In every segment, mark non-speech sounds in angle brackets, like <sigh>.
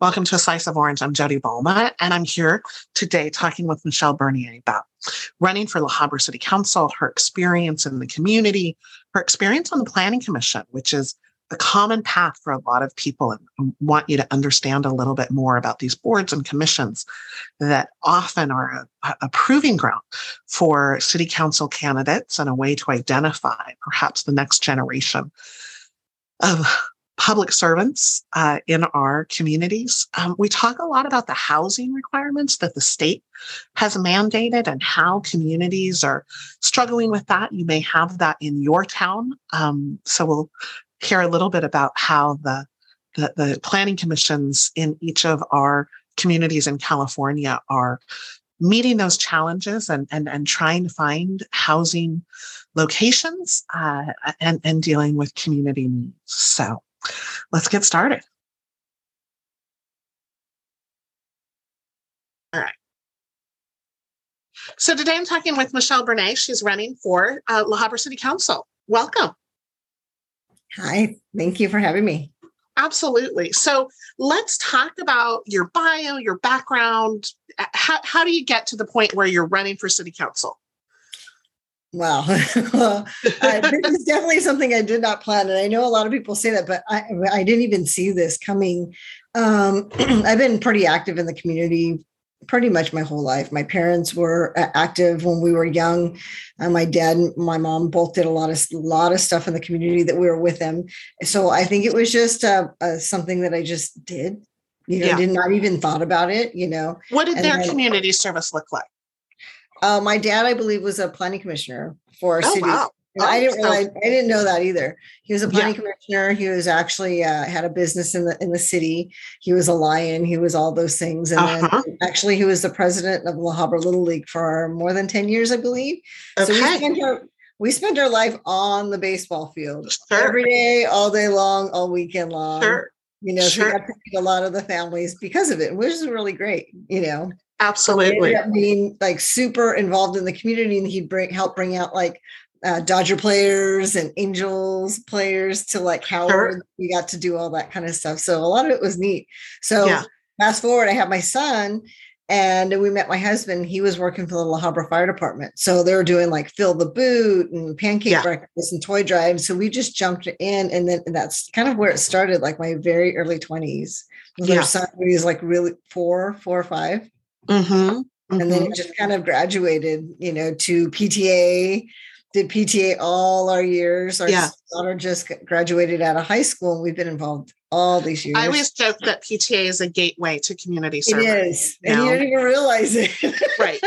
Welcome to A Slice of Orange. I'm Jodi Balma, and I'm here today talking with Michelle Bernier about running for La Habra City Council, her experience in the community, her experience on the Planning Commission, which is a common path for a lot of people. And I want you to understand a little bit more about these boards and commissions that often are a, a proving ground for city council candidates and a way to identify perhaps the next generation of public servants uh, in our communities. Um, we talk a lot about the housing requirements that the state has mandated and how communities are struggling with that. You may have that in your town. Um, so we'll hear a little bit about how the, the, the planning commissions in each of our communities in California are meeting those challenges and, and, and trying to find housing locations uh, and, and dealing with community needs. So let's get started. All right. So today I'm talking with Michelle Bernier. She's running for uh, La Habra City Council. Welcome. Hi, thank you for having me. Absolutely. So let's talk about your bio, your background. How, how do you get to the point where you're running for city council? Wow. uh, <laughs> this is definitely something I did not plan. And I know a lot of people say that, but I, I didn't even see this coming. Um, <clears throat> I've been pretty active in the community pretty much my whole life. My parents were active when we were young. Uh, my dad and my mom both did a lot of lot of stuff in the community that we were with them. So I think it was just uh, uh, something that I just did. You know, yeah. did not even thought about it. You know, what did and their community service look like? Uh, my dad, I believe, was a planning commissioner for oh, city. Wow. Oh, I didn't realize, I didn't know that either. He was a planning yeah. commissioner. He was actually uh, had a business in the in the city. He was a lion. He was all those things. And uh-huh. then actually, he was the president of La Habra Little League for more than ten years, I believe. Okay. So we spent our we spent our life on the baseball field sure. every day, all day long, all weekend long. Sure. You know, sure. so we got to meet a lot of the families because of it, which is really great. You know. Absolutely. So being like super involved in the community and he'd bring help bring out like uh, Dodger players and Angels players to like Howard. Sure. We got to do all that kind of stuff. So a lot of it was neat. So yeah. fast forward, I have my son and we met my husband. He was working for the La Habra Fire Department. So they were doing like fill the boot and pancake yeah. breakfast and toy drive. So we just jumped in. And then that's kind of where it started, like my very early 20s. Yeah. Our son, he was like really four, four or 5 mm-hmm. Mm-hmm. And then it just kind of graduated, you know, to PTA, did PTA all our years. Our yeah. daughter just graduated out of high school, and we've been involved all these years. I always joke that PTA is a gateway to community service. It is, and you don't even realize it. right,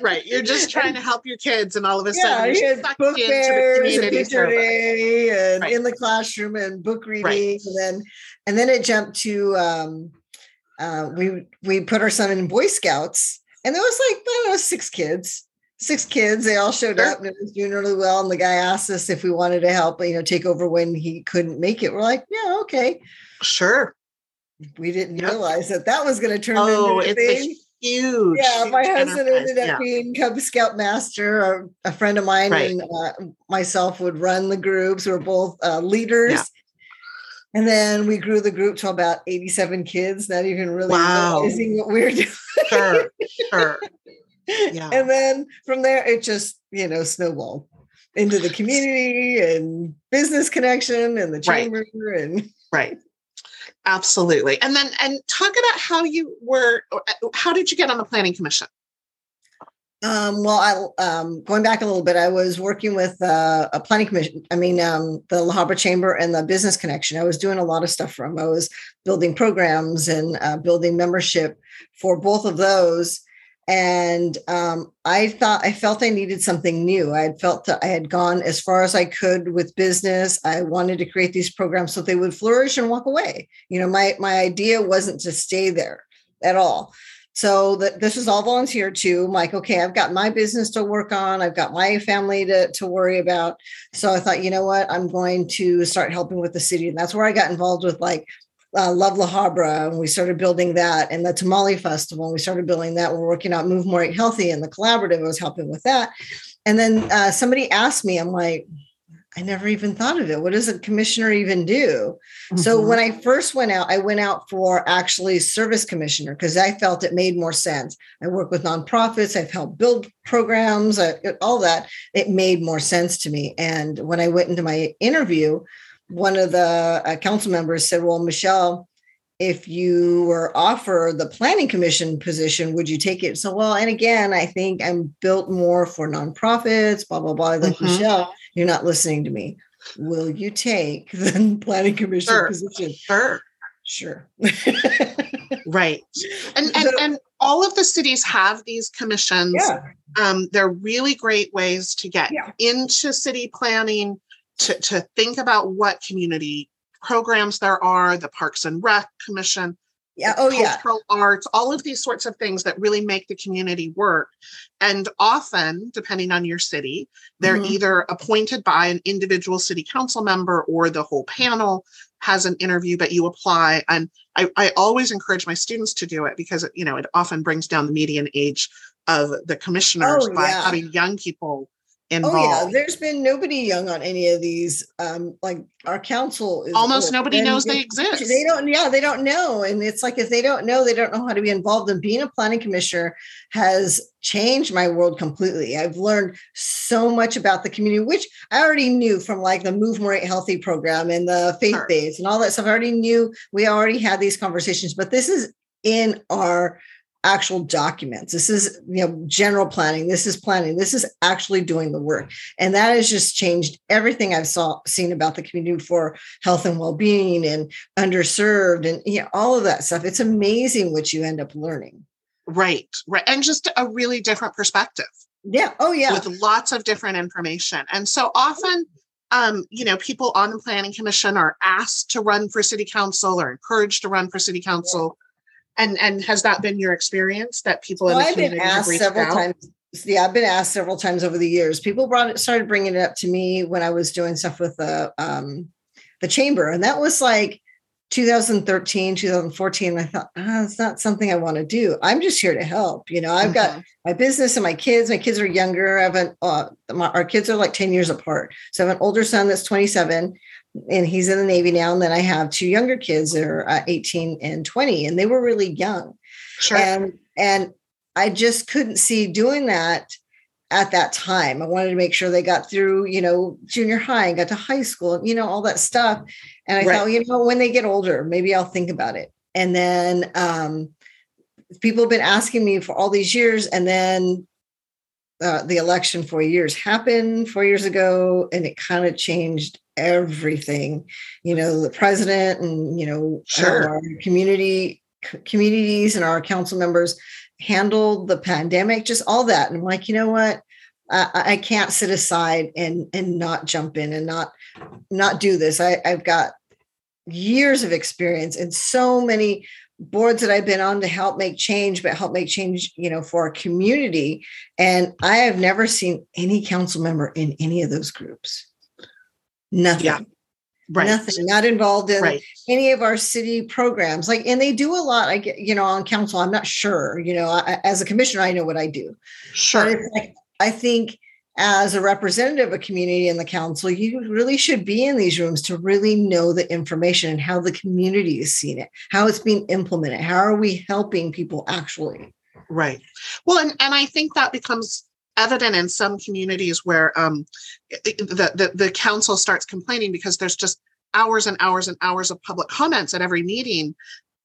right. You're <laughs> just trying to help your kids, and all of a sudden, yeah, you're stuck book fairs and picture day, and right. in the classroom, and book reading, right. and then and then it jumped to um, uh, we we put our son in Boy Scouts, and there was like I don't know six kids six kids. They all showed up and it was doing really well. And the guy asked us if we wanted to help, you know, take over when he couldn't make it. We're like, yeah, okay. Sure. We didn't yep. realize that that was going to turn oh, into a thing. huge. Yeah, huge my husband ended up yeah. being Cub Scout master. A, a friend of mine right. and uh, myself would run the groups. We were both uh, leaders. Yeah. And then we grew the group to about 87 kids, not even really wow. realizing what we were <laughs> doing. Sure, sure. <laughs> Yeah. And then from there, it just, you know, snowballed into the community and business connection and the chamber right. and <laughs> right. Absolutely. And then and talk about how you were uh, how did you get on the planning commission? Um, well, I, um, going back a little bit, I was working with uh, a planning commission. I mean, um, the La Habra Chamber and the Business Connection. I was doing a lot of stuff from. I was building programs and uh, building membership for both of those and um, I thought I felt I needed something new. I had felt that I had gone as far as I could with business. I wanted to create these programs so they would flourish and walk away. You know, my my idea wasn't to stay there at all. So that this is all volunteer too. I'm like, okay, I've got my business to work on. I've got my family to, to worry about. So I thought, you know what, I'm going to start helping with the city. And that's where I got involved with like uh, Love La Habra, and we started building that, and the Tamale Festival, we started building that. We're working out Move More Healthy, and the collaborative I was helping with that. And then uh, somebody asked me, I'm like, I never even thought of it. What does a commissioner even do? Mm-hmm. So when I first went out, I went out for actually service commissioner because I felt it made more sense. I work with nonprofits, I've helped build programs, I, all that. It made more sense to me. And when I went into my interview, one of the uh, council members said, Well, Michelle, if you were offered the planning commission position, would you take it? So, well, and again, I think I'm built more for nonprofits, blah, blah, blah. Like, mm-hmm. Michelle, you're not listening to me. Will you take the <laughs> planning commission sure. position? Sure. Sure. <laughs> right. And, and, and all of the cities have these commissions. Yeah. Um, they're really great ways to get yeah. into city planning, to, to think about what community programs there are, the Parks and Rec Commission, yeah oh cultural yeah. arts all of these sorts of things that really make the community work and often depending on your city they're mm-hmm. either appointed by an individual city council member or the whole panel has an interview but you apply and I, I always encourage my students to do it because you know it often brings down the median age of the commissioners oh, by yeah. having young people involved. Oh yeah, there's been nobody young on any of these. Um, like our council is almost old. nobody and knows they exist. They don't. Yeah, they don't know, and it's like if they don't know, they don't know how to be involved. And being a planning commissioner has changed my world completely. I've learned so much about the community, which I already knew from like the Move More Healthy program and the faith based and all that stuff. I already knew. We already had these conversations, but this is in our actual documents. This is, you know, general planning. This is planning. This is actually doing the work. And that has just changed everything I've saw seen about the community for health and well-being and underserved and you know, all of that stuff. It's amazing what you end up learning. Right. Right. And just a really different perspective. Yeah. Oh yeah. With lots of different information. And so often um, you know, people on the planning commission are asked to run for city council or encouraged to run for city council. And and has that been your experience that people well, in the I've community been asked several out? times. Yeah, I've been asked several times over the years. People brought it, started bringing it up to me when I was doing stuff with the um, the chamber, and that was like 2013, 2014. I thought, ah, it's not something I want to do. I'm just here to help. You know, I've got mm-hmm. my business and my kids. My kids are younger. I have an, uh, my, our kids are like 10 years apart. So I have an older son that's 27 and he's in the Navy now. And then I have two younger kids that are uh, 18 and 20, and they were really young. Sure. And, and I just couldn't see doing that at that time. I wanted to make sure they got through, you know, junior high and got to high school, you know, all that stuff. And I right. thought, you know, when they get older, maybe I'll think about it. And then um, people have been asking me for all these years. And then uh, the election four years happened four years ago, and it kind of changed everything. You know, the president and you know sure. our community communities and our council members handled the pandemic, just all that. And I'm like, you know what? I, I can't sit aside and and not jump in and not not do this. I, I've got years of experience and so many boards that I've been on to help make change, but help make change, you know, for our community. And I have never seen any council member in any of those groups. Nothing. Yeah. Right. Nothing. Not involved in right. any of our city programs. Like, and they do a lot. I get, you know, on council. I'm not sure. You know, I, as a commissioner, I know what I do. Sure. But it's like I think as a representative of a community in the council, you really should be in these rooms to really know the information and how the community is seeing it, how it's being implemented, how are we helping people actually. Right. Well, and, and I think that becomes evident in some communities where um, the, the, the council starts complaining because there's just hours and hours and hours of public comments at every meeting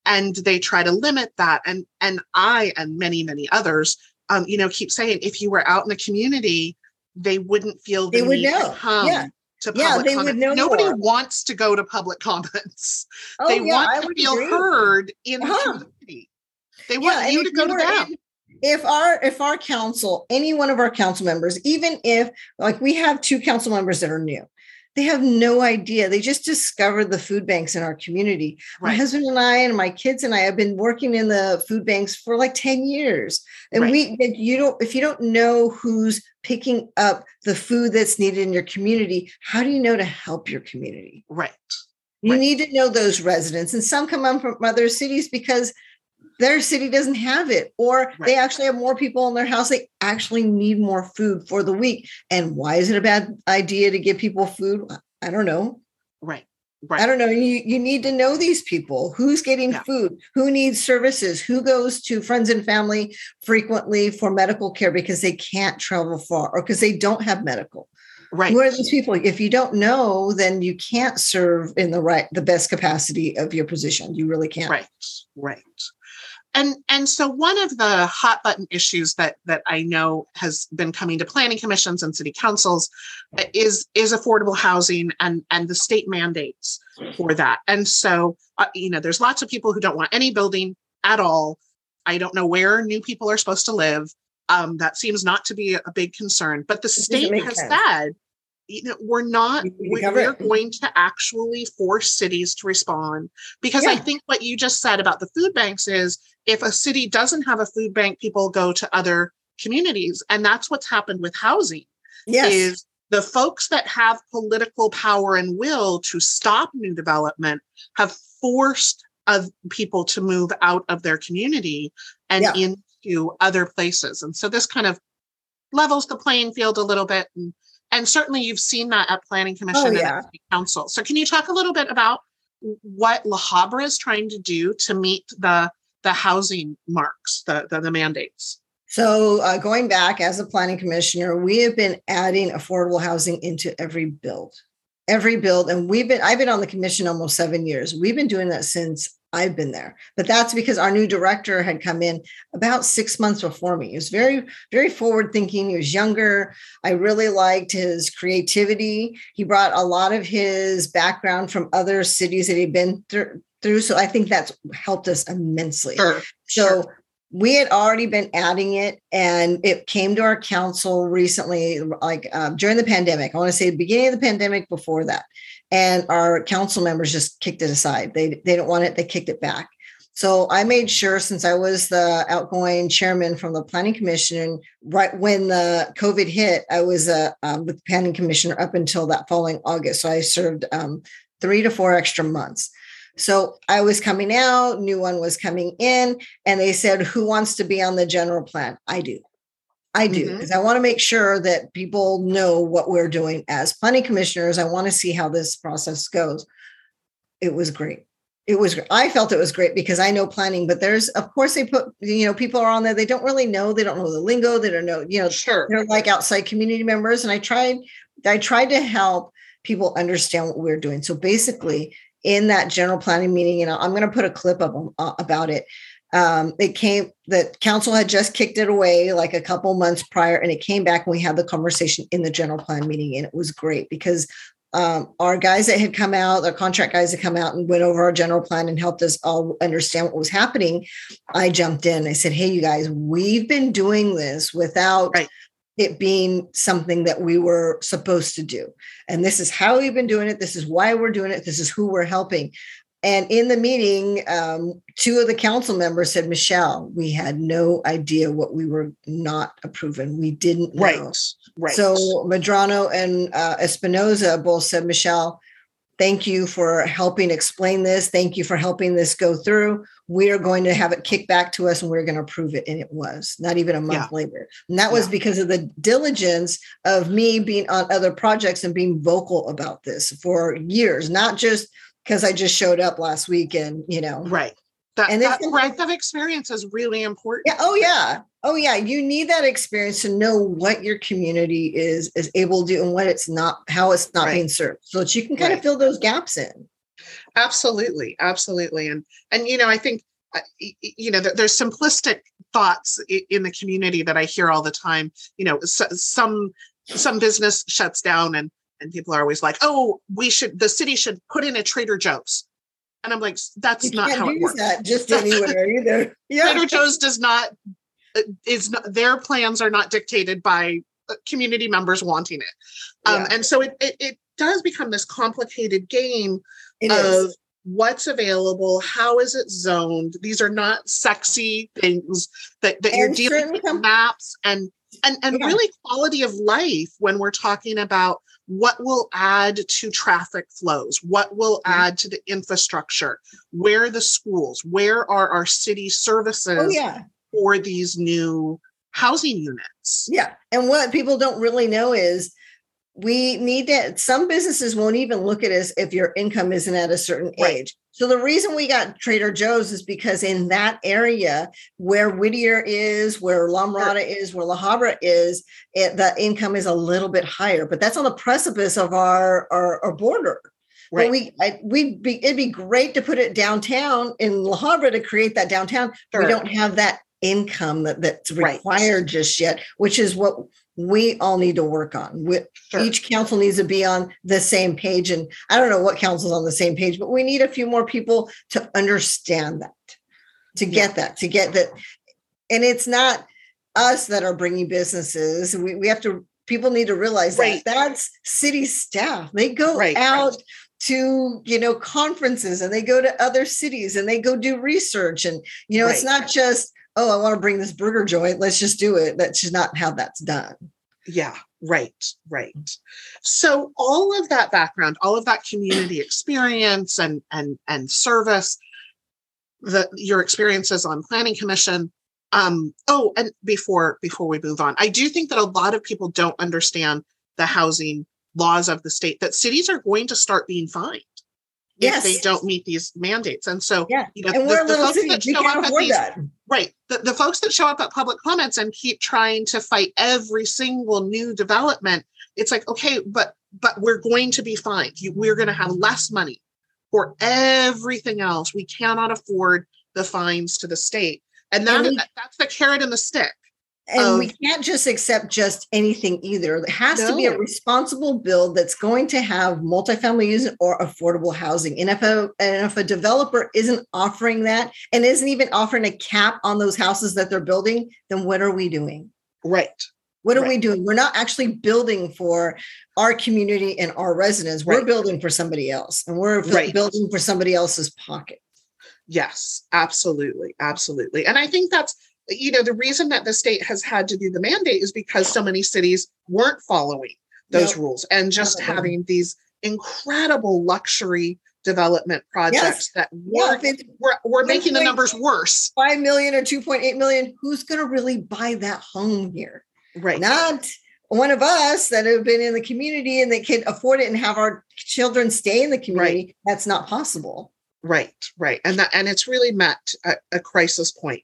and they try to limit that and and i and many many others um, you know keep saying if you were out in the community they wouldn't feel the they would need know. to come yeah. to yeah, public they comment. would know Nobody more. wants to go to public <laughs> comments. Oh, they yeah, I want to feel agree. heard in Uh-huh. the community. They want Yeah, you to go to them. if our if our council any one of our council members even if like we have two council members that are new they have no idea they just discovered the food banks in our community my husband and i and my kids and i have been working in the food banks for like 10 years and Right. we if you don't if you don't know who's picking up the food that's needed in your community how do you know to help your community Right. you Right. need to know those residents and some come on from other cities because their city doesn't have it or Right. they actually have more people in their house they actually need more food for the week and why is it a bad idea to give people food i don't know Right. right i don't know you you need to know these people who's getting Yeah. food who needs services who goes to friends and family frequently for medical care because they can't travel far or because they don't have medical Right. who are these people if you don't know then you can't serve in the right the best capacity of your position you really can't Right. Right. And and so one of the hot button issues that that I know has been coming to planning commissions and city councils uh, is is affordable housing and and the state mandates for that. And so uh, you know there's lots of people who don't want any building at all. I don't know where new people are supposed to live. Um, that seems not to be a big concern. But the state has sense. said, you know, we're not You need to we- cover we're mm-hmm. going to actually force cities to respond because I think what you just said about the food banks is if a city doesn't have a food bank, people go to other communities. And that's what's happened with housing yes is the folks that have political power and will to stop new development have forced of people to move out of their community and Yeah. into other places. And so this kind of levels the playing field a little bit. And, and certainly you've seen that at planning commission and Oh, yeah. city council. So can you talk a little bit about what La Habra is trying to do to meet the the housing marks, the the, the mandates? So, uh, going back as a planning commissioner, we have been adding affordable housing into every build, every build, and we've been. I've been on the commission almost seven years. We've been doing that since I've been there. But that's because our new director had come in about six months before me. He was very, very forward thinking. He was younger. I really liked his creativity. He brought a lot of his background from other cities that he'd been through. Through, so I think that's helped us immensely. Sure. So we had already been adding it, and it came to our council recently, like um, during the pandemic. I want to say the beginning of the pandemic, before that, and our council members just kicked it aside. They they didn't want it. They kicked it back. So I made sure, since I was the outgoing chairman from the planning commission, and right when the COVID hit, I was uh, um, with the planning commissioner up until that following August. So I served um, three to four extra months. So I was coming out, new one was coming in, and they said, Who wants to be on the general plan? I do. I do, because I want to make sure that people know what we're doing as planning commissioners. I want to see how this process goes. It was great. It was, I felt it was great because I know planning, but there's, of course, they put, you know, people are on there, they don't really know, they don't know the lingo, they don't know, you know, Sure. they're like outside community members and i tried i tried to help people understand what we're doing so basically in that general planning meeting and i'm going to put a clip of them uh, about it um, it came the council had just kicked it away like a couple months prior and it came back and we had the conversation in the general plan meeting and it was great because um, our guys that had come out, our contract guys that come out and went over our general plan and helped us all understand what was happening. I jumped in. I said, Hey, you guys, we've been doing this without Right. it being something that we were supposed to do. And this is how we've been doing it. This is why we're doing it. This is who we're helping. And in the meeting, um, two of the council members said, Michelle, we had no idea what we were not approving. We didn't know. Right. Right. So Medrano and uh, Espinoza both said, Michelle, thank you for helping explain this. Thank you for helping this go through. We are going to have it kicked back to us and we're going to approve it. And it was not even a month later. And that was Yeah. because of the diligence of me being on other projects and being vocal about this for years, not just because I just showed up last week and, you know, right. That, And that breadth of experience is really important. yeah. Oh, yeah. Oh, yeah. You need that experience to know what your community is is able to do and what it's not, how it's not Right. being served, so that you can kind Right. of fill those gaps in. absolutely absolutely and and you know i think uh, you know there's simplistic thoughts in the community that i hear all the time you know some some business shuts down and and people are always like oh we should the city should put in a trader joe's and i'm like that's You not how it works that just <laughs> anywhere either. Yeah. trader joe's does not uh, is not their plans are not dictated by uh, community members wanting it um, Yeah. and so it, it it does become this complicated game It of is. what's available, how is it zoned. These are not sexy things that, that you're dealing with com- maps and and and Yeah. really quality of life when we're talking about what will add to traffic flows what will Mhm. add to the infrastructure where are the schools where are our city services Oh yeah. for these new housing units Yeah. And what people don't really know is we need to, some businesses won't even look at us if your income isn't at a certain Right. age. So the reason we got Trader Joe's is because in that area where Whittier is, where La Mirada is, where La Habra is, it, the income is a little bit higher, but that's on the precipice of our, our, our border. right But we, I, we'd be, it'd be great to put it downtown in La Habra to create that downtown. Sure. We don't have that income that, that's Right. required just yet, which is what we all need to work on. We, Sure. Each council needs to be on the same page. And I don't know what council's on the same page, but we need a few more people to understand that, to get that, to get that. And it's not us that are bringing businesses. We, we have to, people need to realize Right. that that's city staff. They go Right, right. out to you know conferences and they go to other cities and they go do research and you know it's not just oh i want to bring this burger joint let's just do it that's just not how that's done Yeah, right, right. So all of that background, all of that community experience and and and service, the your experiences on planning commission. Um, oh, and before before we move on, I do think that a lot of people don't understand the housing laws of the state that cities are going to start being fined if they don't meet these mandates. And so, Yeah. you know, and the- we're a the little folks city that show up can't at afford these- that Right. The, the folks that show up at public comments and keep trying to fight every single new development, it's like, okay, but but we're going to be fined. You, we're going to have less money for everything else. We cannot afford the fines to the state. And that, we- that's the carrot and the stick. And we can't just accept just anything either it has to be a responsible build that's going to have multifamily use or affordable housing and if a and if a developer isn't offering that and isn't even offering a cap on those houses that they're building then what are we doing Right. What are Right. we doing? We're not actually building for our community and our residents. We're Right. building for somebody else, and we're Right. building for somebody else's pocket. Yes, absolutely. Absolutely. And I think that's, you know, the reason that the state has had to do the mandate is because so many cities weren't following those Yep. rules and just Definitely. having these incredible luxury development projects that Yeah, were, it's were, were making the numbers worse. five million or two point eight million, who's going to really buy that home here? Right. Not one of us that have been in the community and that can afford it and have our children stay in the community. That's not possible. Right. Right. And that, and it's really met a, a crisis point.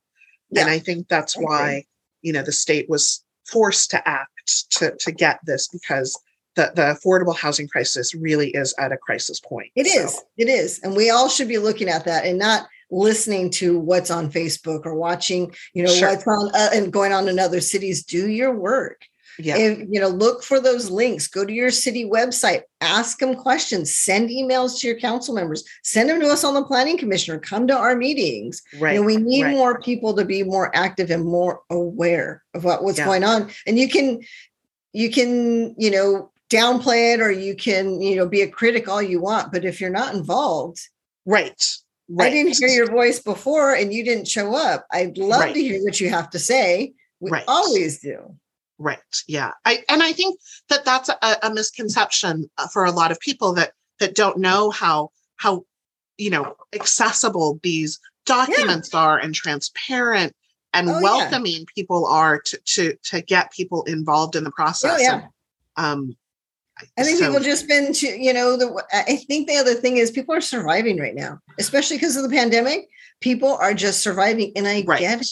And I think that's I agree. why, you know, the state was forced to act to, to get this because the, the affordable housing crisis really is at a crisis point. It So- is. It is. And we all should be looking at that and not listening to what's on Facebook or watching, you know, Sure. what's on uh, and going on in other cities. Do your work. Yeah. If, you know, look for those links, go to your city website, ask them questions, send emails to your council members, send them to us on the planning commission or come to our meetings. right. You know, we need right. more people to be more active and more aware of what, what's Yeah. going on. And you can, you can, you know, downplay it or you can, you know, be a critic all you want. But if you're not involved, Right. Right. I didn't hear your voice before and you didn't show up. I'd love Right. to hear what you have to say. We Right. always do. Right. Yeah. I and I think that that's a, a misconception uh, for a lot of people that that don't know how how you know accessible these documents are and transparent and Oh, yeah. welcoming people are to to to get people involved in the process. Oh, yeah. And, um I think so- people just been to, you know, the I think the other thing is people are surviving right now, especially because of the pandemic. People are just surviving, and I Right. get it.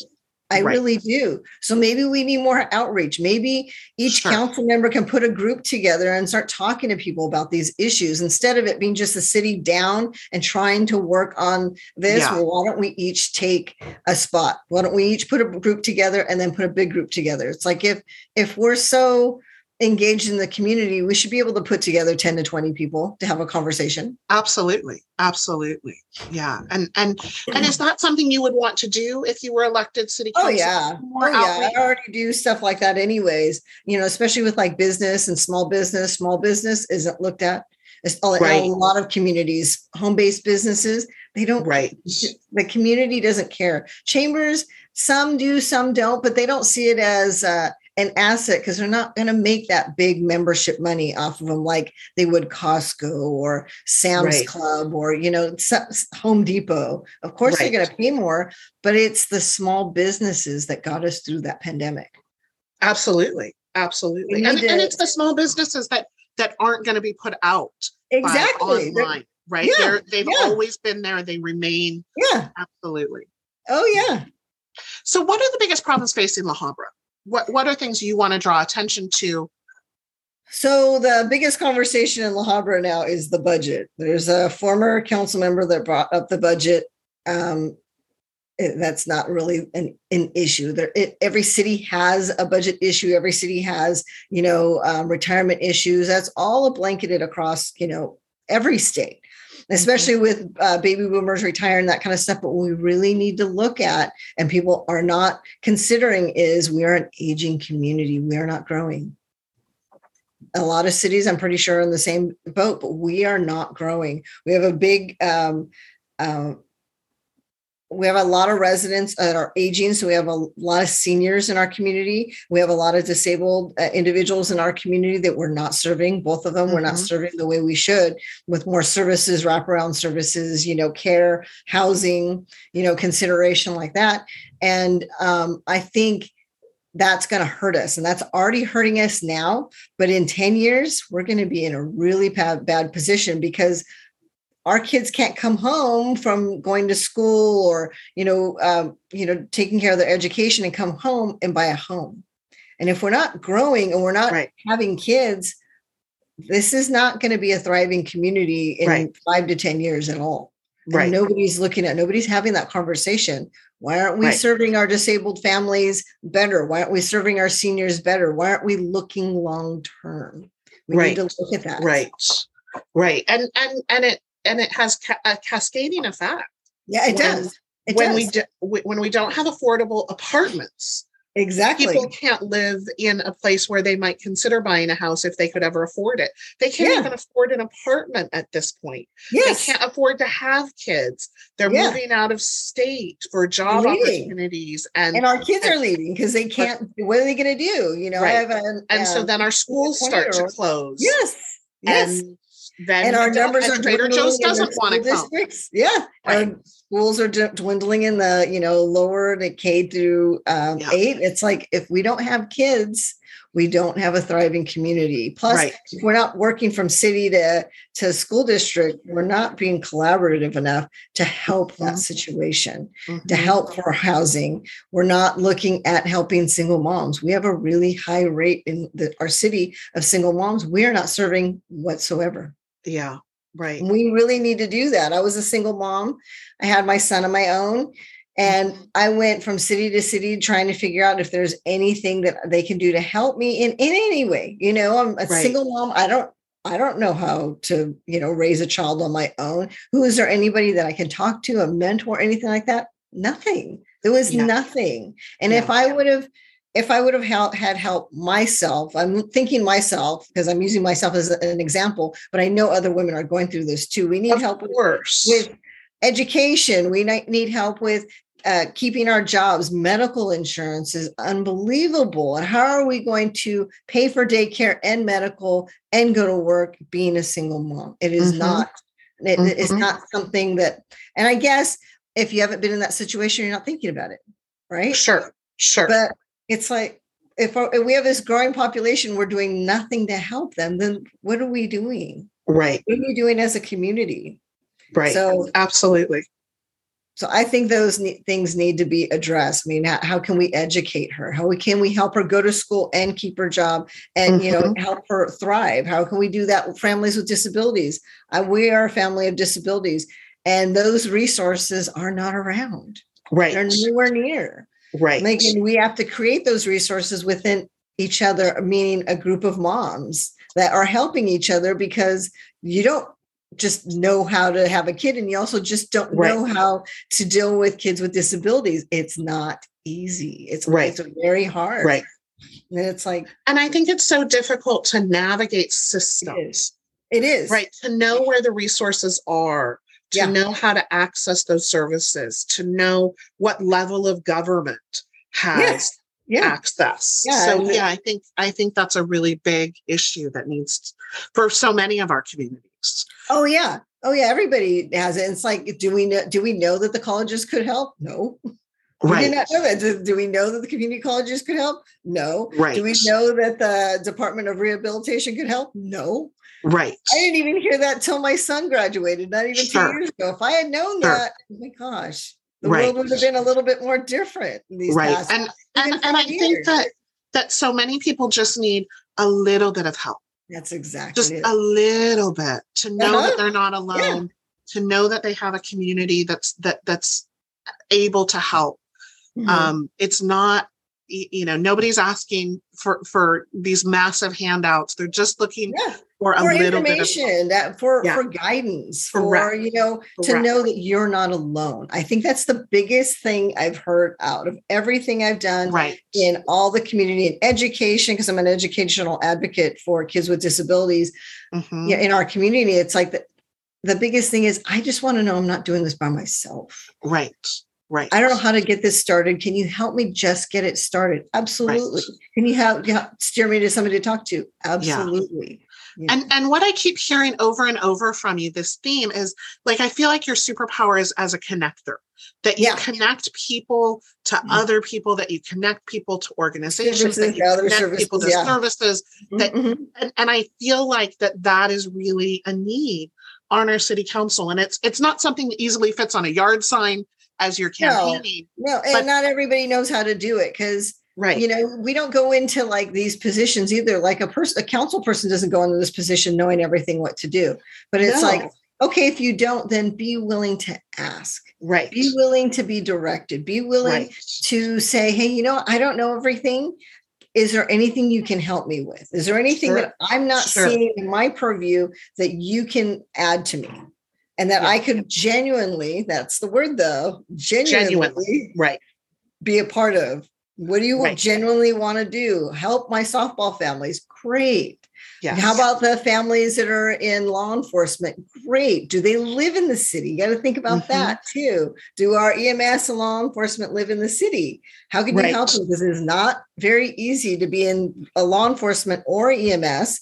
I Right. really do. So maybe we need more outreach. Maybe each Sure. council member can put a group together and start talking to people about these issues instead of it being just the city down and trying to work on this. Yeah. Well, why don't we each take a spot? Why don't we each put a group together and then put a big group together? It's like if if we're so engaged in the community, we should be able to put together 10 to 20 people to have a conversation. absolutely absolutely yeah and and and is that something you would want to do if you were elected city Oh yeah. More Oh yeah. outreach? I already do stuff like that anyways. You know, especially with like business and small business. Small business isn't looked at. It's a, Right. a lot of communities, home-based businesses, they don't right the community doesn't care. Chambers, some do, some don't, but they don't see it as uh an asset because they're not going to make that big membership money off of them like they would Costco or Sam's Right. Club or you know Home Depot. Of course, Right. they're going to pay more, but it's the small businesses that got us through that pandemic. Absolutely. Absolutely. And, and it's the small businesses that that aren't going to be put out by Exactly. Online, right? Yeah, They're they've yeah. always been there. They remain Yeah. absolutely. Oh yeah. So what are the biggest problems facing La Habra? What what are things you want to draw attention to? So the biggest conversation in La Habra now is the budget. There's a former council member that brought up the budget. Um, it- that's not really an, an issue. There, it, every city has a budget issue. Every city has, you know, um, retirement issues. That's all blanketed across, you know, every state, especially with uh, baby boomers retiring, that kind of stuff. But what we really need to look at, and people are not considering, is we are an aging community. We are not growing a lot of cities i'm pretty sure are in the same boat but we are not growing we have a big um, um, we have a lot of residents that are aging so we have a lot of seniors in our community. We have a lot of disabled uh, individuals in our community that we're not serving. Both of them we're not Mhm. serving the way we should with more services wraparound services you know care housing you know consideration like that. And um, i think that's going to hurt us and that's already hurting us now but in 10 years we're going to be in a really bad, bad position because our kids can't come home from going to school or you know um, you know taking care of their education and come home and buy a home and if we're not growing and we're not Right. having kids this is not going to be a thriving community in Right. five to 10 years at all and Right. nobody's looking at nobody's having that conversation why aren't we Right. serving our disabled families better why aren't we serving our seniors better why aren't we looking long term we need to Right. look at that Right. Right. And and and it and it has ca- a cascading effect. yeah it When- does it when does. we do, when we don't have affordable apartments, exactly people can't live in a place where they might consider buying a house if they could ever afford it. They can't Yeah. even afford an apartment at this point. yes They can't afford to have kids. They're Yeah. moving out of state for job opportunities and and our kids are leaving because they can't what are they going to do you know Right. an and so um, then our schools start to close. yes yes And then and our numbers are Trader dwindling Joe's in the doesn't want to school come. districts. Yeah, Right. our schools are dwindling in the you know lower to K through um, Yeah. eight. It's like if we don't have kids, we don't have a thriving community. Plus, Right. if we're not working from city to to school district, we're not being collaborative enough to help that Mhm. situation to Mhm. help for housing. We're not looking at helping single moms. We have a really high rate in the, our city of single moms. We are not serving whatsoever. Yeah. Right. We really need to do that. I was a single mom. I had my son on my own. And Mhm. I went from city to city trying to figure out if there's anything that they can do to help me in, in any way. You know, I'm a Right. single mom. I don't I don't know how to, you know, raise a child on my own. Who is there anybody that I can talk to, a mentor, anything like that? Nothing. There was Yeah. nothing. And if Yeah. I would have if I would have hel- had help myself, I'm thinking myself because I'm using myself as an example, but I know other women are going through this too. We need Of help with, course. with education. We need help with uh, keeping our jobs. Medical insurance is unbelievable. And how are we going to pay for daycare and medical and go to work being a single mom? It is Mhm. not. It- It's Mhm. not something that. And I guess if you haven't been in that situation, you're not thinking about it, right? Sure. Sure. but it's like if, our- if we have this growing population we're doing nothing to help them then what are we doing right. what are we doing as a community Right. so Absolutely. so i think those ne- things need to be addressed i mean how, how can we educate her how we can we help her go to school and keep her job and you know Mhm. help her thrive how can we do that with families with disabilities uh, we are a family of disabilities and those resources are not around Right. they're nowhere near Right. Megan, we have to create those resources within each other, meaning a group of moms that are helping each other because you don't just know how to have a kid and you also just don't Right. know how to deal with kids with disabilities. It's not easy. It's Right. it's very hard. Right. And it's like And I think it's so difficult to navigate systems, is. It is. right? To know where the resources are, to Yeah. know how to access those services, to know what level of government has Yes. yeah. access. Yeah, so yeah, I think I think that's a really big issue that needs for so many of our communities. Oh yeah. Oh yeah. Everybody has it. It's like, do we know? Do we know that the colleges could help? No. We Right. did not know that. Do, do we know that the community colleges could help? No. Right. Do we know that the Department of Rehabilitation could help? No. Right. I didn't even hear that till my son graduated, not even Sure. two years ago. If I had known Sure. that, oh my gosh, the Right. world would have been a little bit more different in these Right. past And and, and I think that that so many people just need a little bit of help. That's exactly Just it. a little bit to know Uh-huh. that they're not alone, to know that they have a community that's that that's able to help. Mhm. um it's not you know nobody's asking for for these massive handouts they're just looking yeah. For a for little bit of information that for Yeah. for guidance for Correct. you know to Correct. know that you're not alone. I think that's the biggest thing i've heard out of everything i've done right. in all the community and education because i'm an educational advocate for kids with disabilities Mhm. yeah, in our community it's like the, the biggest thing is i just want to know i'm not doing this by myself. Right right. I don't know how to get this started. Can you help me just get it started? Absolutely. Can you help yeah, steer me to somebody to talk to? Absolutely Yeah. and and what i keep hearing over and over from you this theme is like i feel like your superpower is as a connector that you Yeah. connect people to Mhm. other people that you connect people to organizations that you connect people to services, yeah. services that Mhm. and, and i feel like that that is really a need on our city council and it's it's not something that easily fits on a yard sign as you're No. campaigning No, and But- not everybody knows how to do it because right you know we don't go into like these positions either. Like a person, a council person doesn't go into this position knowing everything what to do. But it's No. like, okay, if you don't, then be willing to ask. right Be willing to be directed. Be willing right to say, hey, you know, I don't know everything. Is there anything you can help me with? Is there anything Sure. that I'm not Sure. seeing in my purview that you can add to me? And that Yeah. I could genuinely, that's the word though, genuinely, Genuinely. right be a part of. What do you Right. genuinely want to do? Help my softball families. Great. yeah How about the families that are in law enforcement? Great. Do they live in the city? You got to think about Mhm. that too. Do our EMS and law enforcement live in the city? How can you help them? Because it's not very easy to be in a law enforcement or EMS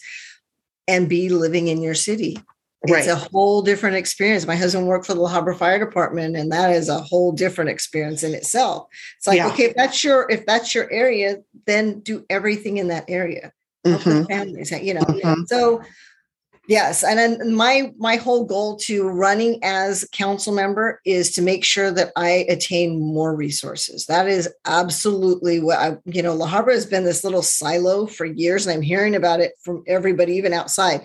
and be living in your city. It's a whole different experience. My husband worked for the La Habra Fire Department, and that is a whole different experience in itself. It's like, Yeah. okay, if that's your if that's your area, then do everything in that area. Mhm. families, you know. Mhm. So yes, and then my my whole goal to running as council member is to make sure that I attain more resources. That is absolutely what I, you know, La Habra has been this little silo for years, and I'm hearing about it from everybody, even outside.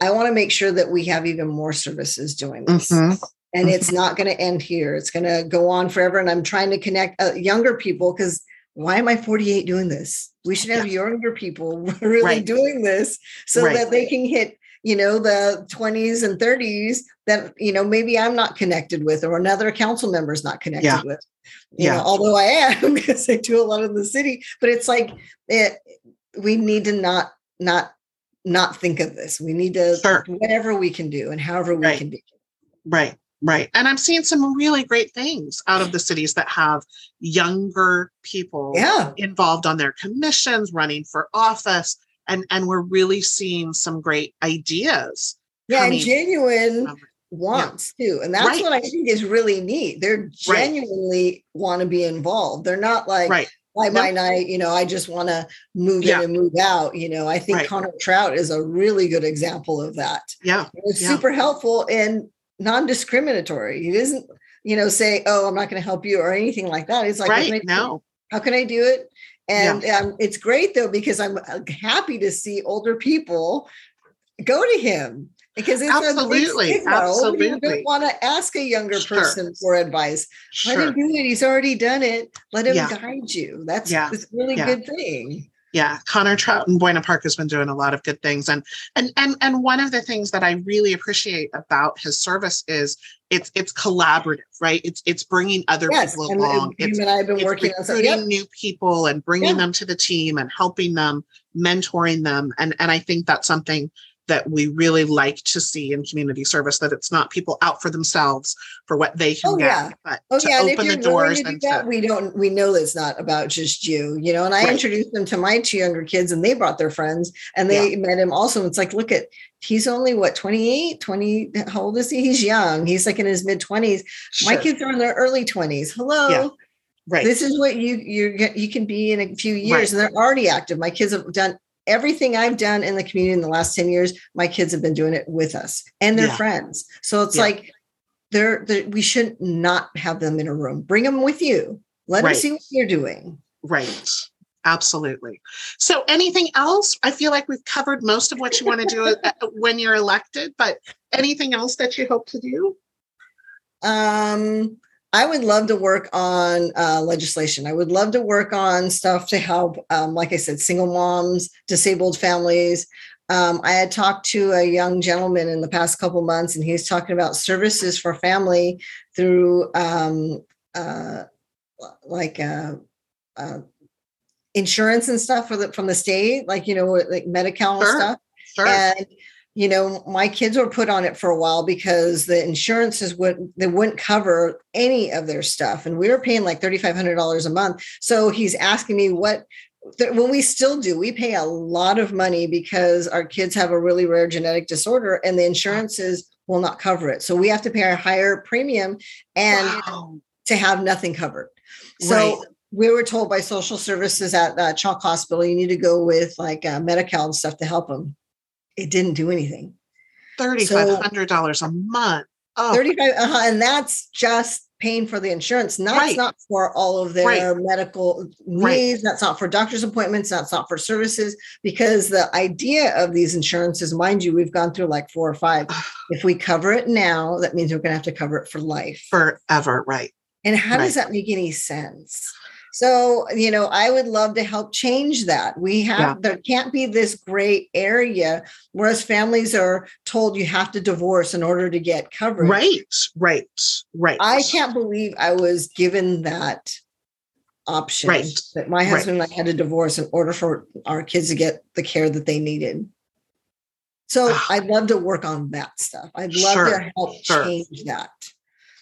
I want to make sure that we have even more services doing this. Mhm. And it's not going to end here. It's going to go on forever. And I'm trying to connect uh, younger people because why am I 48 doing this? We should have younger people <laughs> really Right. doing this so Right. that they can hit, you know, the 20s and 30s that, you know, maybe I'm not connected with or another council member is not connected Yeah. with. You Yeah. know, although I am <laughs> because I do a lot in the city, but it's like it, we need to not not not think of this. We need to Sure. whatever we can do and however we Right. can do. Right, right. And I'm seeing some really great things out of the cities that have younger people Yeah. involved on their commissions, running for office, and and we're really seeing some great ideas. Yeah, and genuine wants too. And that's Right. what I think is really neat. They're Right. genuinely want to be involved. They're not like right, by Nope. night, you know, I just want to move Yeah. in and move out. You know, I think Right. Connor Traut is a really good example of that. yeah, It's Yeah. super helpful and non-discriminatory. He doesn't, you know, say, "Oh, I'm not going to help you" or anything like that. It's like, "What can right. No, how can I do it? And um, it's great though because I'm uh, happy to see older people go to him because it's Absolutely, a big stigma. Older people don't want to ask a younger Sure. person for advice. Let sure. him do it. He's already done it. Let him Yeah. guide you. That's Yeah. a really Yeah. good thing. yeah connor traut in buena park has been doing a lot of good things and and and and one of the things that i really appreciate about his service is it's it's collaborative right it's it's bringing other Yes, people and, along and it's and I have been working on recruiting Yep. new people and bringing Yeah. them to the team and helping them mentoring them and and i think that's something that we really like to see in community service that it's not people out for themselves for what they can Oh, get yeah. but Oh to yeah, open the doors do and that, to, we don't. We know it's not about just you, you know. And I Right. introduced them to my two younger kids, and they brought their friends, and they met him also. It's like, look at, he's only what 28, 20. How old is he? He's young. He's like in his mid twenties. sure. My kids are in their early twenties. Hello. Yeah. right This is what you you you can be in a few years, and they're already active. My kids have done everything I've done in the community in the last 10 years. My kids have been doing it with us and their Yeah. friends. So it's Yeah. like they're, they're we should not have them in a room. Bring them with you. Let Right. them see what you're doing. Right. Absolutely. So, anything else? I feel like we've covered most of what you want to do uh, when you're elected, but anything else that you hope to do? Um, I would love to work on uh, legislation. I would love to work on stuff to help, um, like I said, single moms, disabled families. Um, I had talked to a young gentleman in the past couple months, and he's talking about services for family through um, uh, like uh, uh, insurance and stuff for the, from the state, like you know, like Medi-Cal Sure. stuff. Sure. And you know, my kids were put on it for a while because the insurances would they wouldn't cover any of their stuff, and we were paying like thirty five hundred dollars a month. So he's asking me what. When we still do, we pay a lot of money because our kids have a really rare genetic disorder, and the insurances will not cover it. So we have to pay a higher premium and Wow. to have nothing covered. So Right. we were told by social services at uh, CHOC Hospital, you need to go with like uh, Medi-Cal and stuff to help them. It didn't do anything. $3,500 a month. Oh, 35 uh-huh, and that's just paying for the insurance that's Right. not for all of their medical needs. Right. needs that's not for doctor's appointments that's not for services because the idea of these insurances mind you we've gone through like four or five if we cover it now that means we're going to have to cover it for life forever. Right. and how does that make any sense so you know i would love to help change that we have Yeah. there can't be this gray area whereas families are told you have to divorce in order to get coverage Right. Right. Right. I can't believe I was given that option Right. that my Right. husband and I had to divorce in order for our kids to get the care that they needed. So Ah. I'd love to work on that stuff. I'd love Sure, to help sure. change that.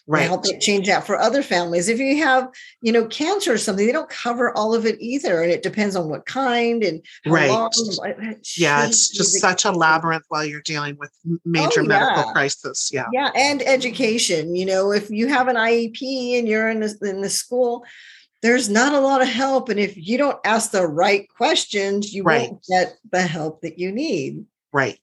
Right. Help it change that for other families. If you have, you know, cancer or something, they don't cover all of it either. And it depends on what kind and how Right. long. Eh, yeah. It's just such a labyrinth while you're dealing with oh, major Oh, medical yeah. crisis. Yeah. yeah and education you know if you have an iep and you're in the, in the school there's not a lot of help and if you don't ask the right questions you Right. won't get the help that you need Right.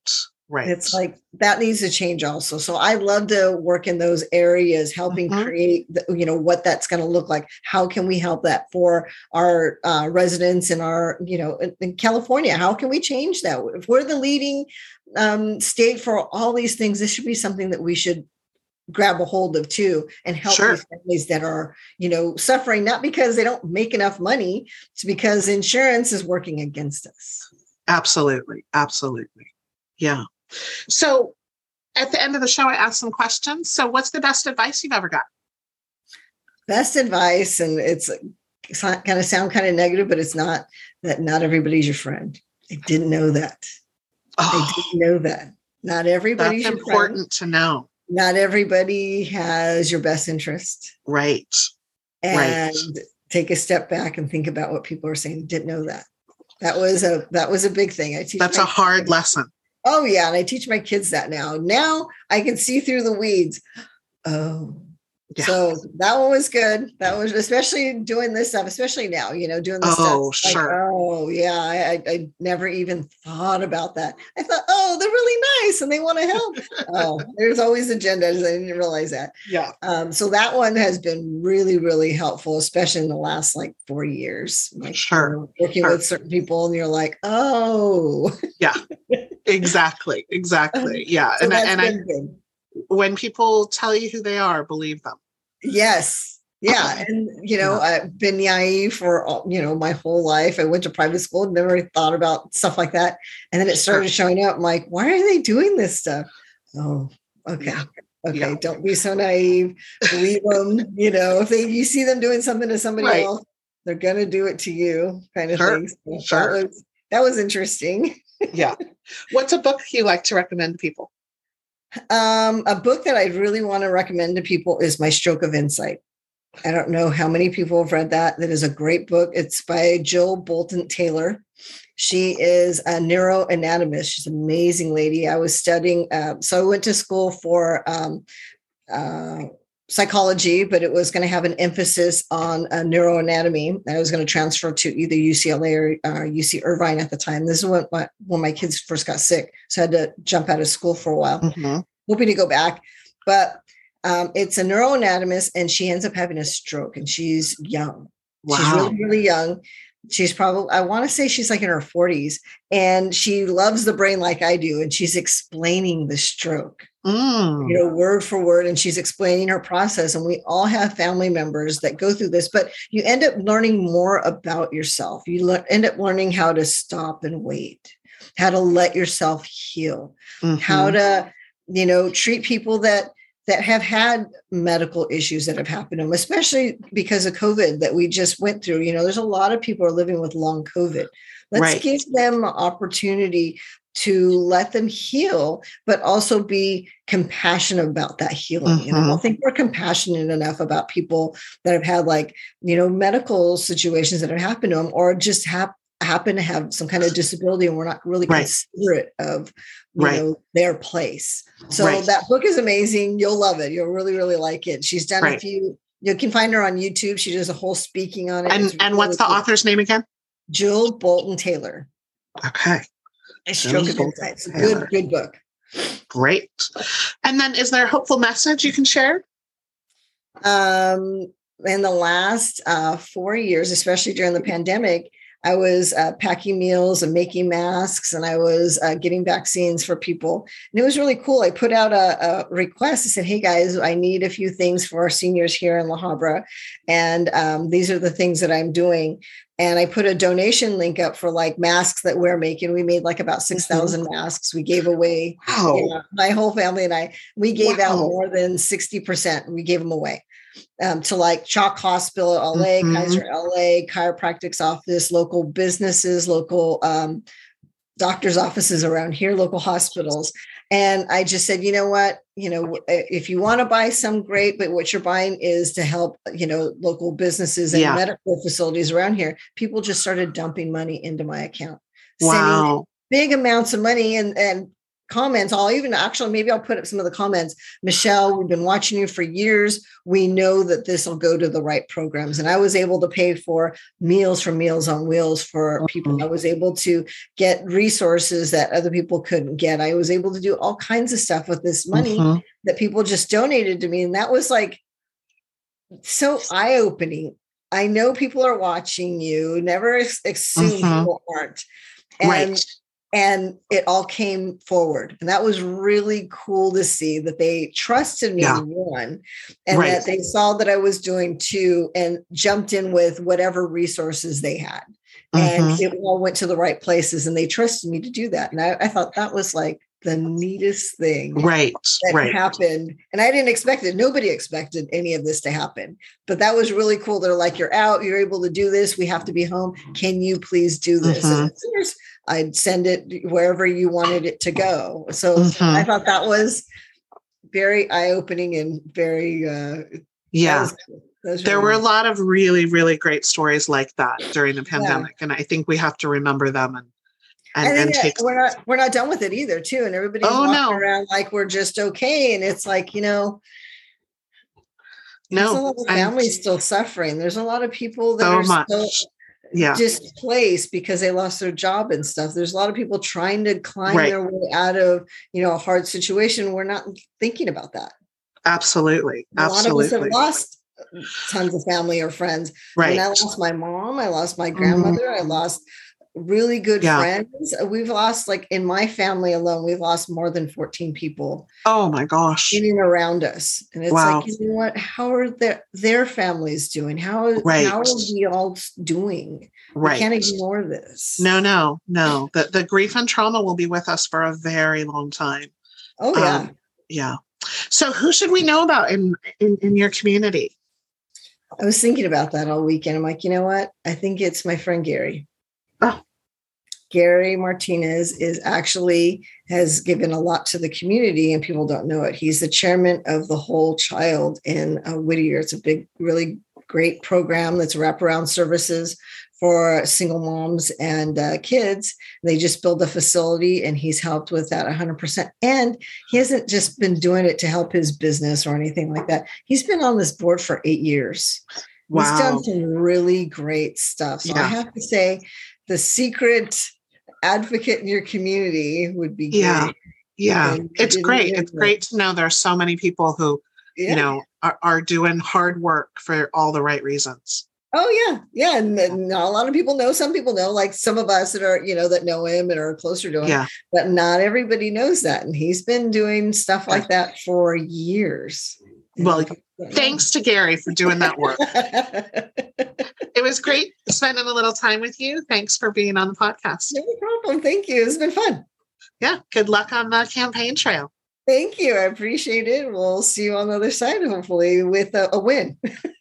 Right. it's like that needs to change also so i love to work in those areas helping Mhm. create the, you know what that's going to look like how can we help that for our uh, residents in our you know in, in california how can we change that if we're the leading um, state for all these things this should be something that we should grab a hold of too and help Sure. these families that are you know suffering not because they don't make enough money it's because insurance is working against us Absolutely. Absolutely. Yeah. So at the end of the show, I asked some questions. So, what's the best advice you've ever got? best advice and it's, it's kind of sound kind of negative but it's not that not everybody's your friend i didn't know that i Oh, didn't know that not everybody's that's your friend important to know. not everybody has your best interest Right. Right. take a step back and think about what people are saying didn't know that that was a that was a big thing i teach That's a hard lesson. Oh yeah, and I teach my kids that now. Now I can see through the weeds. Oh. Yeah. So that one was good. That was especially doing this stuff, especially now, you know, doing this Oh, stuff. sure. oh yeah, I, I, never even thought about that. I thought, oh, they're really nice and they want to help. oh, there's always agendas. I didn't realize that. Yeah. Um, so that one has been really, really helpful, especially in the last like four years. Like Sure, you know, working sure. with certain people, and you're like, oh, <laughs> Exactly. Exactly. <laughs> Yeah. so and I, and I, good. when people tell you who they are, believe them. Yes. Yeah. <laughs> And, you know, I've been naive for, all- you know, my whole life. I went to private school, never thought about stuff like that. And then it started showing up. I'm like, why are they doing this stuff? Oh, okay. Yeah. Okay. Yeah. Don't be so naive. Believe them. <laughs> you know, if they, you see them doing something to somebody Right. else, they're going to do it to you kind of Sure. thing. So Sure. That was, that was interesting. Yeah. What's a book you like to recommend to people? Um, a book that I really want to recommend to people is My Stroke of Insight. I don't know how many people have read that. That is a great book. It's by Jill Bolte Taylor. She is a neuroanatomist. She's an amazing lady. I was studying, uh, so I went to school for um, uh, psychology, but it was going to have an emphasis on uh, neuroanatomy. I was going to transfer to either UCLA or uh, UC Irvine at the time. This is when my, when my kids first got sick, so I had to jump out of school for a while. Mm-hmm. Hoping to go back, but um, it's a neuroanatomist, and she ends up having a stroke, and she's young. Wow. She's really, really young. She's probably, I want to say she's like in her 40s, and she loves the brain like I do, and she's explaining the stroke. Mm. You know, word for word, and she's explaining her process. And we all have family members that go through this, but you end up learning more about yourself. You le- end up learning how to stop and wait, how to let yourself heal, mm-hmm. how to, you know, treat people that that have had medical issues that have happened to them, especially because of COVID that we just went through. You know, there's a lot of people are living with long COVID. Let's right. give them opportunity to let them heal, but also be compassionate about that healing. Mm-hmm. You know, I don't think we're compassionate enough about people that have had like, you know, medical situations that have happened to them or just have happen to have some kind of disability and we're not really right. considerate of you right. know their place. So right. that book is amazing. You'll love it. You'll really really like it. She's done a few you can find her on youtube. She does a whole speaking on it. And, and what's the author's name again? Jill bolte taylor. Okay a stroke of insights good good book great and then is there a hopeful message you can share um in the last uh, four years especially during the pandemic I was uh, packing meals and making masks, and I was uh, getting vaccines for people. And it was really cool. I put out a, a, request. I said, "Hey guys, I need a few things for our seniors here in La Habra, and um, these are the things that I'm doing." And I put a donation link up for like masks that we're making. We made like about 6,000 mm-hmm. masks. We gave away, wow. you know, my whole family and I, we gave wow. out more than 60%. We gave them away um, to like CHOC Hospital, LA, mm-hmm. Kaiser LA, chiropractic's office, local businesses, local um, doctors' offices around here, local hospitals. And I just said, you know what, you know, if you want to buy some, great, but what you're buying is to help, you know, local businesses and yeah. medical facilities around here. People just started dumping money into my account. Wow. Big amounts of money and and comments. I'll even actually, maybe I'll put up some of the comments. Michelle, we've been watching you for years. We know that this will go to the right programs. And I was able to pay for meals for Meals on Wheels for people. Mm-hmm. I was able to get resources that other people couldn't get. I was able to do all kinds of stuff with this money mm-hmm. that people just donated to me. And that was like so eye opening. I know people are watching you. Never assume mm-hmm. people aren't. And right and it all came forward. And that was really cool to see that they trusted me yeah. one and right. that they saw that i was doing two and jumped in with whatever resources they had. And mm-hmm. it all went to the right places and they trusted me to do that. And i, I thought that was like the neatest thing right that right. happened. And i didn't expect it. Nobody expected any of this to happen. But that was really cool. They're like you're out. You're able to do this. We have to be home. Can you please do this? Mm-hmm. And i'd send it wherever you wanted it to go so mm-hmm. i thought that was very eye-opening and very uh yeah really there were a lot of really really great stories like that during the pandemic yeah. and i think we have to remember them and and, and take we're not we're not done with it either too and everybody's oh, walking no. around like we're just okay and it's like you know no a lot of families still suffering there's a lot of people that so are much. still yeah. displaced because they lost their job and stuff there's a lot of people trying to climb right. their way out of you know a hard situation we're not thinking about that absolutely a absolutely. lot of us have lost tons of family or friends right when i lost my mom i lost my mm-hmm. grandmother mm-hmm. i lost really good yeah. friends. Uh, we've lost, like in my family alone, we've lost more than 14 people. Oh my gosh. In and around us. And it's wow. like, you know what? How are their their families doing? How, right. how are we all doing? Right. We can't ignore this. No, no, no. The the grief and trauma will be with us for a very long time. Oh yeah. Um, yeah. So who should we know about in, in in your community? I was thinking about that all weekend. I'm like, you know what? I think it's my friend Gary. Oh, Gary Martinez is actually has given a lot to the community and people don't know it. He's the chairman of the Whole Child in uh, Whittier. It's a big, really great program that's wraparound services for single moms and uh, kids. They just build a facility and he's helped with that 100%. And he hasn't just been doing it to help his business or anything like that. He's been on this board for eight years. Wow. He's done some really great stuff. So yeah. I have to say, the secret advocate in your community would be yeah great. yeah it's great it's great to know there are so many people who yeah. you know are, are doing hard work for all the right reasons Oh yeah, yeah, and, and not a lot of people know. Some people know, like some of us that are, you know, that know him and are closer to him. Yeah. But not everybody knows that, and he's been doing stuff like that for years. Well, thanks to Gary for doing that work. <laughs> it was great spending a little time with you. Thanks for being on the podcast. No problem. Thank you. It's been fun. Yeah. Good luck on the campaign trail. Thank you. I appreciate it. We'll see you on the other side, hopefully, with a, a win. <laughs>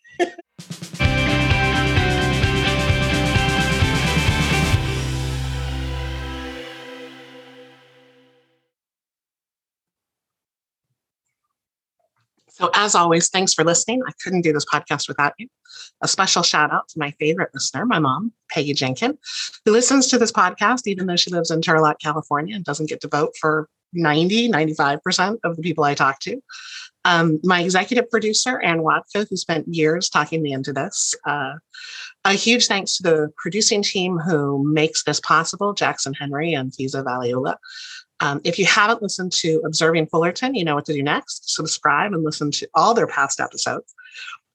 So, as always, thanks for listening. I couldn't do this podcast without you. A special shout out to my favorite listener, my mom, Peggy Jenkin, who listens to this podcast, even though she lives in Turlock, California, and doesn't get to vote for 90, 95% of the people I talk to. Um, my executive producer, Ann Watka, who spent years talking me into this. Uh, a huge thanks to the producing team who makes this possible, Jackson Henry and Fiza Valiola. Um, if you haven't listened to Observing Fullerton, you know what to do next. Subscribe and listen to all their past episodes.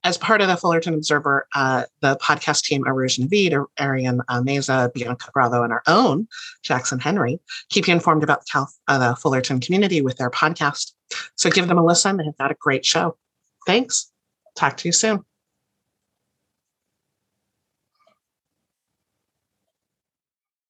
As part of the Fullerton Observer, uh, the podcast team, Aruj Naveed, Arian uh, Meza, Bianca Bravo, and our own Jackson Henry, keep you informed about the, Cal- uh, the Fullerton community with their podcast. So give them a listen. They've got a great show. Thanks. Talk to you soon.